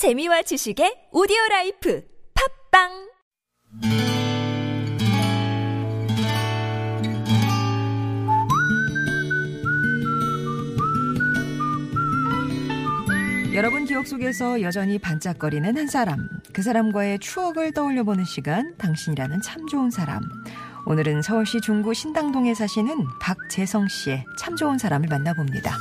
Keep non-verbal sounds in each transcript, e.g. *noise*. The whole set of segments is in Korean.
재미와 지식의 오디오 라이프 팟빵 여러분 기억 속에서 여전히 반짝거리는 한 사람. 그 사람과의 추억을 떠올려 보는 시간, 당신이라는 참 좋은 사람. 오늘은 서울시 중구 신당동에 사시는 박재성 씨의 참 좋은 사람을 만나봅니다.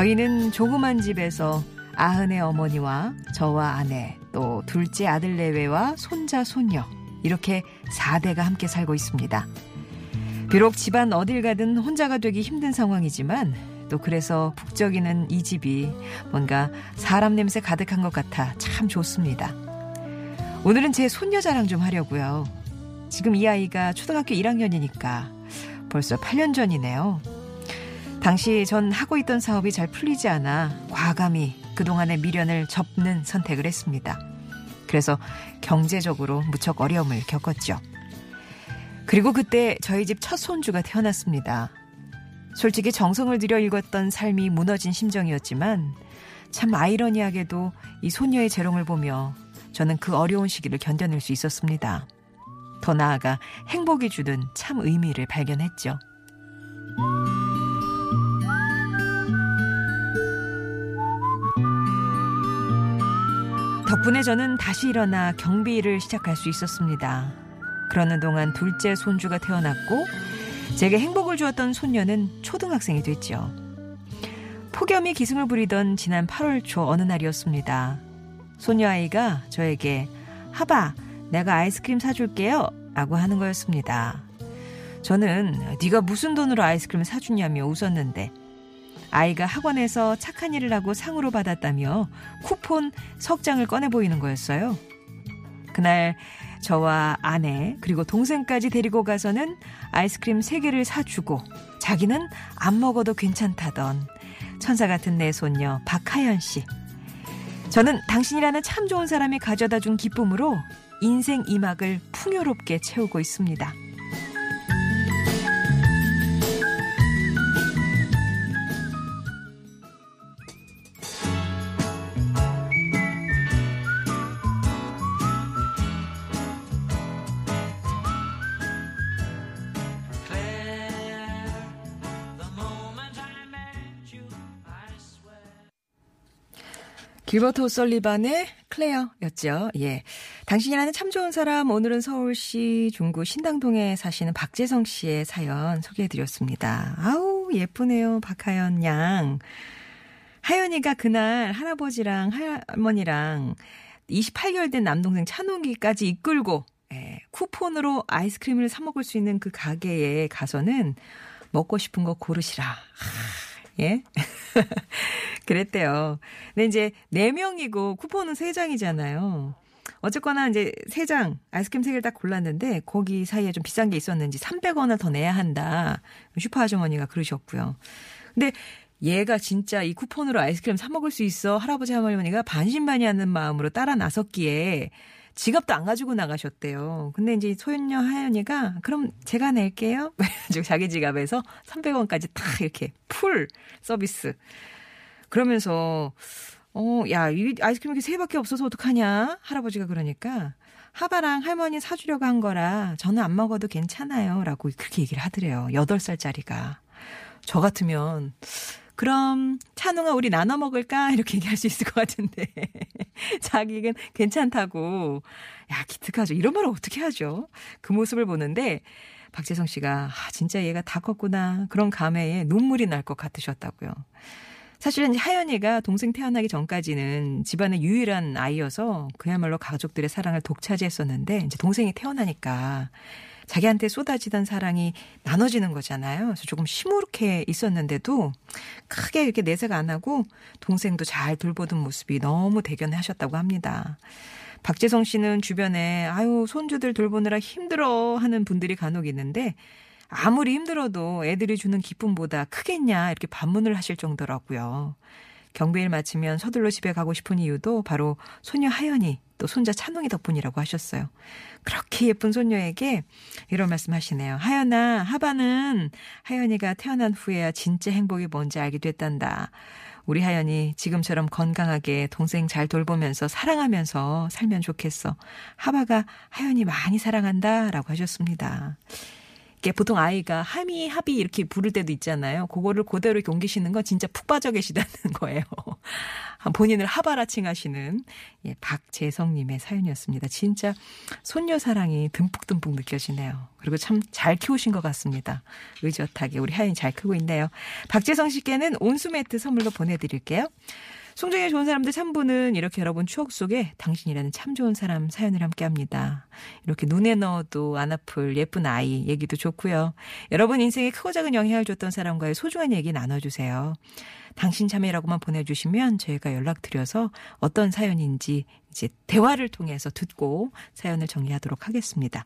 저희는 조그만 집에서 아흔의 어머니와 저와 아내, 또 둘째 아들 내외와 손자, 손녀, 이렇게 4대가 함께 살고 있습니다. 비록 집안 어딜 가든 혼자가 되기 힘든 상황이지만 또 그래서 북적이는 이 집이 뭔가 사람 냄새 가득한 것 같아 참 좋습니다. 오늘은 제 손녀 자랑 좀 하려고요. 지금 이 아이가 초등학교 1학년이니까 벌써 8년 전이네요. 당시 전 하고 있던 사업이 잘 풀리지 않아 과감히 그동안의 미련을 접는 선택을 했습니다. 그래서 경제적으로 무척 어려움을 겪었죠. 그리고 그때 저희 집 첫 손주가 태어났습니다. 솔직히 정성을 들여 읽었던 삶이 무너진 심정이었지만 참 아이러니하게도 이 소녀의 재롱을 보며 저는 그 어려운 시기를 견뎌낼 수 있었습니다. 더 나아가 행복이 주는 참 의미를 발견했죠. 덕분에 저는 다시 일어나 경비 일을 시작할 수 있었습니다. 그러는 동안 둘째 손주가 태어났고 제게 행복을 주었던 손녀는 초등학생이 됐죠. 폭염이 기승을 부리던 지난 8월 초 어느 날이었습니다. 손녀 아이가 저에게 하바 내가 아이스크림 사줄게요 라고 하는 거였습니다. 저는 네가 무슨 돈으로 아이스크림을 사주냐며 웃었는데 아이가 학원에서 착한 일을 하고 상으로 받았다며 쿠폰 석 장을 꺼내 보이는 거였어요. 그날 저와 아내 그리고 동생까지 데리고 가서는 아이스크림 3개를 사주고 자기는 안 먹어도 괜찮다던 천사 같은 내 손녀 박하연 씨. 저는 당신이라는 참 좋은 사람이 가져다 준 기쁨으로 인생 이막을 풍요롭게 채우고 있습니다. 길버트 오설리반의 클레어였죠. 예. 당신이라는 참 좋은 사람, 오늘은 서울시 중구 신당동에 사시는 박재성 씨의 사연 소개해 드렸습니다. 아우, 예쁘네요. 박하연 양. 하연이가 그날 할아버지랑 할머니랑 28개월 된 남동생 찬웅이까지 이끌고, 예, 쿠폰으로 아이스크림을 사 먹을 수 있는 그 가게에 가서는 먹고 싶은 거 고르시라. 하. 예? *laughs* 그랬대요. 근데 이제 4명이고 쿠폰은 3장이잖아요. 어쨌거나 이제 3장, 아이스크림 3개를 딱 골랐는데 거기 사이에 좀 비싼 게 있었는지 300원을 더 내야 한다. 슈퍼 아주머니가 그러셨고요. 근데 얘가 진짜 이 쿠폰으로 아이스크림 사 먹을 수 있어 할아버지 할머니가 반신반의하는 마음으로 따라 나섰기에 지갑도 안 가지고 나가셨대요. 근데 이제 손녀 하연이가 그럼 제가 낼게요. *laughs* 그래가지고 자기 지갑에서 300원까지 딱 이렇게 풀 서비스. 그러면서 어, 야, 이 아이스크림 이렇게 세 밖에 없어서 어떡하냐? 할아버지가 그러니까 하바랑 할머니 사주려고 한 거라 저는 안 먹어도 괜찮아요. 라고 그렇게 얘기를 하더래요. 8살짜리가. 저 같으면 그럼 찬웅아 우리 나눠 먹을까 이렇게 얘기할 수 있을 것 같은데 *laughs* 자기는 괜찮다고 야 기특하죠 이런 말을 어떻게 하죠 그 모습을 보는데 박재성 씨가 아 진짜 얘가 다 컸구나 그런 감회에 눈물이 날 것 같으셨다고요 사실은 하연이가 동생 태어나기 전까지는 집안의 유일한 아이여서 그야말로 가족들의 사랑을 독차지했었는데 이제 동생이 태어나니까 자기한테 쏟아지던 사랑이 나눠지는 거잖아요. 그래서 조금 시무룩해 있었는데도 크게 이렇게 내색 안 하고 동생도 잘 돌보던 모습이 너무 대견해 하셨다고 합니다. 박재성 씨는 주변에 아유 손주들 돌보느라 힘들어 하는 분들이 간혹 있는데 아무리 힘들어도 애들이 주는 기쁨보다 크겠냐 이렇게 반문을 하실 정도라고요. 경비일 마치면 서둘러 집에 가고 싶은 이유도 바로 소녀 하연이 또 손자 찬웅이 덕분이라고 하셨어요. 그렇게 예쁜 손녀에게 이런 말씀 하시네요. 하연아, 하바는 하연이가 태어난 후에야 진짜 행복이 뭔지 알게 됐단다. 우리 하연이 지금처럼 건강하게 동생 잘 돌보면서 사랑하면서 살면 좋겠어. 하바가 하연이 많이 사랑한다. 라고 하셨습니다. 이게 보통 아이가 하미, 하비 이렇게 부를 때도 있잖아요. 그거를 그대로 이렇게 옮기시는 건 진짜 푹 빠져 계시다는 *laughs* 거예요. 본인을 하바라 칭하시는 예, 박재성님의 사연이었습니다. 진짜 손녀 사랑이 듬뿍듬뿍 느껴지네요. 그리고 참 잘 키우신 것 같습니다. 의젓하게 우리 하연이 잘 크고 있네요. 박재성 씨께는 온수 매트 선물로 보내드릴게요. 송정의 좋은 사람들 3부는 이렇게 여러분 추억 속에 당신이라는 참 좋은 사람 사연을 함께 합니다. 이렇게 눈에 넣어도 안 아플 예쁜 아이 얘기도 좋고요. 여러분 인생에 크고 작은 영향을 줬던 사람과의 소중한 얘기 나눠주세요. 당신 참여라고만 보내주시면 저희가 연락드려서 어떤 사연인지 이제 대화를 통해서 듣고 사연을 정리하도록 하겠습니다.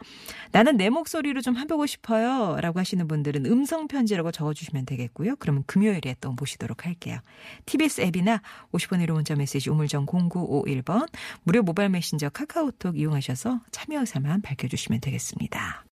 나는 내 목소리로 좀 해보고 싶어요. 라고 하시는 분들은 음성편지라고 적어주시면 되겠고요. 그러면 금요일에 또 모시도록 할게요. TBS 앱이나 50번 1호 문자 메시지 우물정 0951번 무료 모바일 메신저 카카오톡 이용하셔서 참여 의사만 밝혀주시면 되겠습니다.